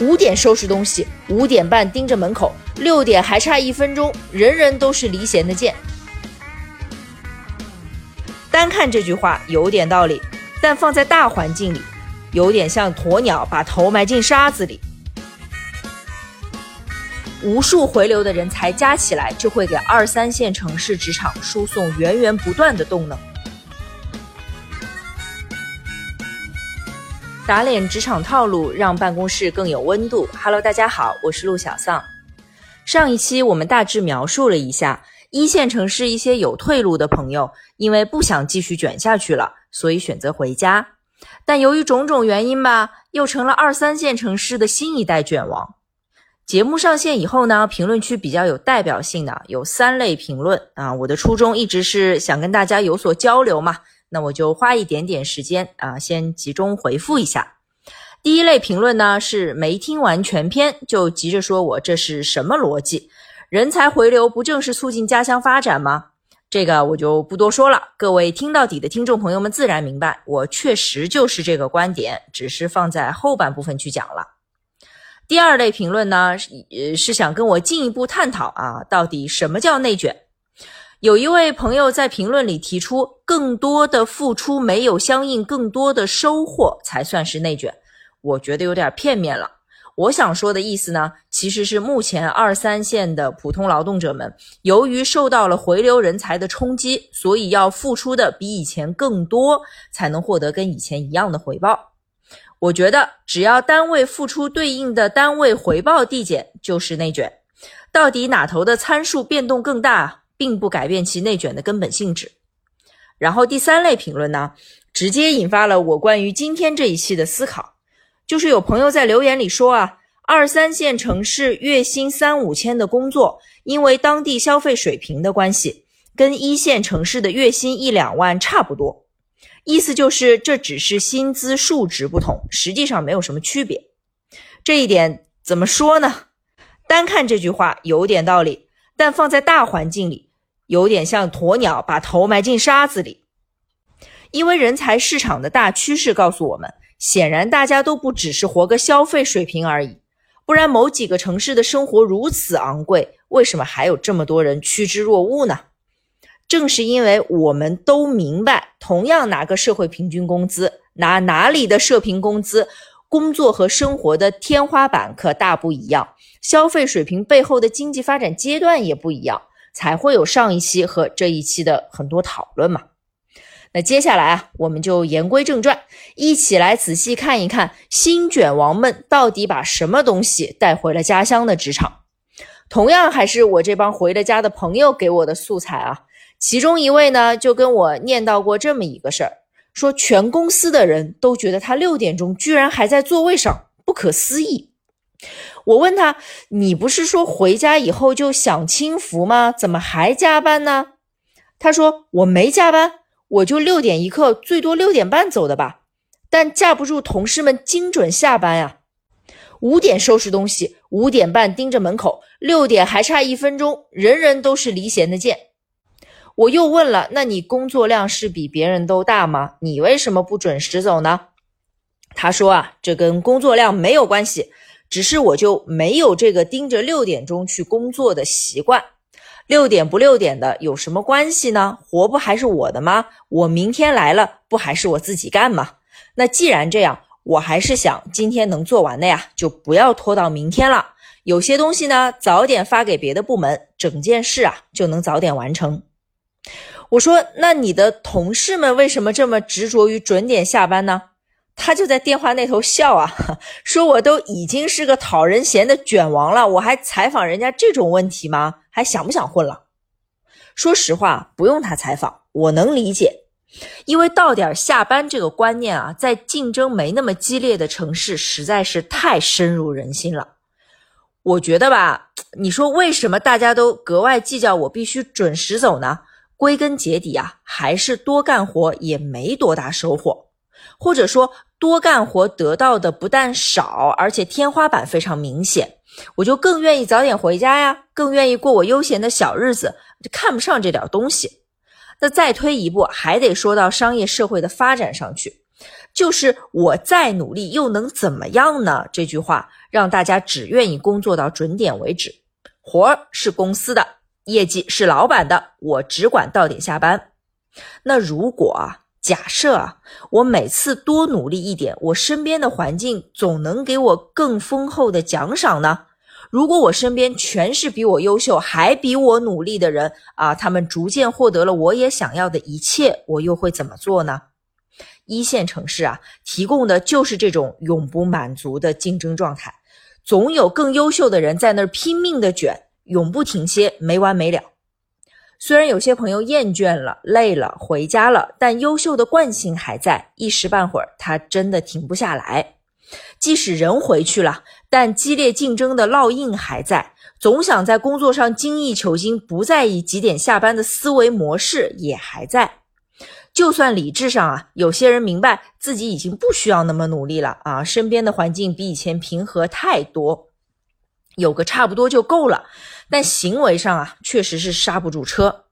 五点收拾东西，五点半盯着门口，六点还差一分钟，人人都是离弦的箭。单看这句话有点道理，但放在大环境里，有点像鸵鸟把头埋进沙子里。无数回流的人才加起来，就会给二三线城市职场输送源源不断的动能。打脸职场套路，让办公室更有温度。Hello，大家好，我是陆小丧。上一期我们大致描述了一下一线城市一些有退路的朋友，因为不想继续卷下去了，所以选择回家。但由于种种原因吧，又成了二三线城市的新一代卷王。节目上线以后呢，评论区比较有代表性的有三类评论啊。我的初衷一直是想跟大家有所交流嘛。那我就花一点点时间啊，先集中回复一下。第一类评论呢，是没听完全篇就急着说我这是什么逻辑？人才回流不正是促进家乡发展吗？这个我就不多说了，各位听到底的听众朋友们自然明白，我确实就是这个观点，只是放在后半部分去讲了。第二类评论呢，呃，是想跟我进一步探讨啊，到底什么叫内卷？有一位朋友在评论里提出，更多的付出没有相应更多的收获才算是内卷。我觉得有点片面了。我想说的意思呢，其实是目前二三线的普通劳动者们，由于受到了回流人才的冲击，所以要付出的比以前更多，才能获得跟以前一样的回报。我觉得只要单位付出对应的单位回报递减，就是内卷。到底哪头的参数变动更大？并不改变其内卷的根本性质。然后第三类评论呢，直接引发了我关于今天这一期的思考，就是有朋友在留言里说啊，二三线城市月薪三五千的工作，因为当地消费水平的关系，跟一线城市的月薪一两万差不多。意思就是这只是薪资数值不同，实际上没有什么区别。这一点怎么说呢？单看这句话有点道理。但放在大环境里，有点像鸵鸟把头埋进沙子里。因为人才市场的大趋势告诉我们，显然大家都不只是活个消费水平而已，不然某几个城市的生活如此昂贵，为什么还有这么多人趋之若鹜呢？正是因为我们都明白，同样拿个社会平均工资，拿哪里的社平工资。工作和生活的天花板可大不一样，消费水平背后的经济发展阶段也不一样，才会有上一期和这一期的很多讨论嘛。那接下来啊，我们就言归正传，一起来仔细看一看新卷王们到底把什么东西带回了家乡的职场。同样还是我这帮回了家的朋友给我的素材啊，其中一位呢就跟我念叨过这么一个事儿。说全公司的人都觉得他六点钟居然还在座位上，不可思议。我问他：“你不是说回家以后就享清福吗？怎么还加班呢？”他说：“我没加班，我就六点一刻，最多六点半走的吧。但架不住同事们精准下班呀，五点收拾东西，五点半盯着门口，六点还差一分钟，人人都是离弦的箭。”我又问了，那你工作量是比别人都大吗？你为什么不准时走呢？他说啊，这跟工作量没有关系，只是我就没有这个盯着六点钟去工作的习惯。六点不六点的有什么关系呢？活不还是我的吗？我明天来了，不还是我自己干吗？那既然这样，我还是想今天能做完的呀，就不要拖到明天了。有些东西呢，早点发给别的部门，整件事啊就能早点完成。我说：“那你的同事们为什么这么执着于准点下班呢？”他就在电话那头笑啊，说：“我都已经是个讨人嫌的卷王了，我还采访人家这种问题吗？还想不想混了？”说实话，不用他采访，我能理解，因为到点下班这个观念啊，在竞争没那么激烈的城市，实在是太深入人心了。我觉得吧，你说为什么大家都格外计较我必须准时走呢？归根结底啊，还是多干活也没多大收获，或者说多干活得到的不但少，而且天花板非常明显，我就更愿意早点回家呀，更愿意过我悠闲的小日子，就看不上这点东西。那再推一步，还得说到商业社会的发展上去。就是我再努力又能怎么样呢？这句话让大家只愿意工作到准点为止，活是公司的，业绩是老板的，我只管到点下班。那如果啊，假设啊，我每次多努力一点，我身边的环境总能给我更丰厚的奖赏呢？如果我身边全是比我优秀还比我努力的人啊，他们逐渐获得了我也想要的一切，我又会怎么做呢？一线城市啊，提供的就是这种永不满足的竞争状态，总有更优秀的人在那儿拼命的卷，永不停歇，没完没了。虽然有些朋友厌倦了、累了，回家了，但优秀的惯性还在，一时半会儿他真的停不下来。即使人回去了，但激烈竞争的烙印还在，总想在工作上精益求精、不在意几点下班的思维模式也还在。就算理智上啊，有些人明白自己已经不需要那么努力了啊，身边的环境比以前平和太多，有个差不多就够了。但行为上啊，确实是刹不住车。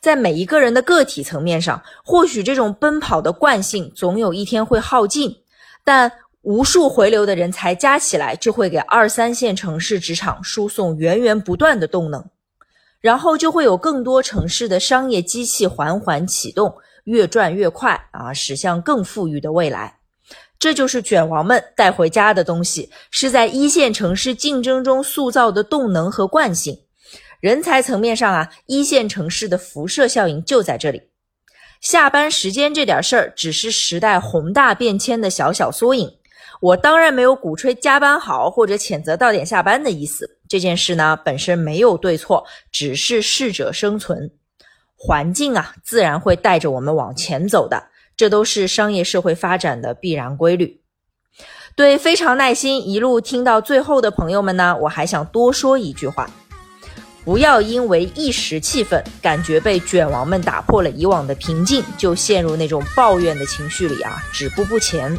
在每一个人的个体层面上，或许这种奔跑的惯性总有一天会耗尽，但无数回流的人才加起来，就会给二三线城市职场输送源源不断的动能，然后就会有更多城市的商业机器缓缓启动。越转越快啊，驶向更富裕的未来，这就是卷王们带回家的东西，是在一线城市竞争中塑造的动能和惯性。人才层面上啊，一线城市的辐射效应就在这里。下班时间这点事儿，只是时代宏大变迁的小小缩影。我当然没有鼓吹加班好或者谴责到点下班的意思。这件事呢，本身没有对错，只是适者生存。环境啊，自然会带着我们往前走的，这都是商业社会发展的必然规律。对非常耐心一路听到最后的朋友们呢，我还想多说一句话：不要因为一时气愤，感觉被卷王们打破了以往的平静，就陷入那种抱怨的情绪里啊，止步不前。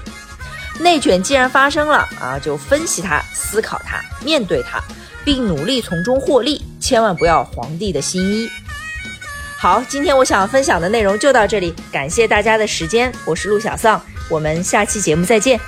内卷既然发生了啊，就分析它、思考它、面对它，并努力从中获利，千万不要皇帝的新衣。好，今天我想分享的内容就到这里，感谢大家的时间，我是陆小丧，我们下期节目再见。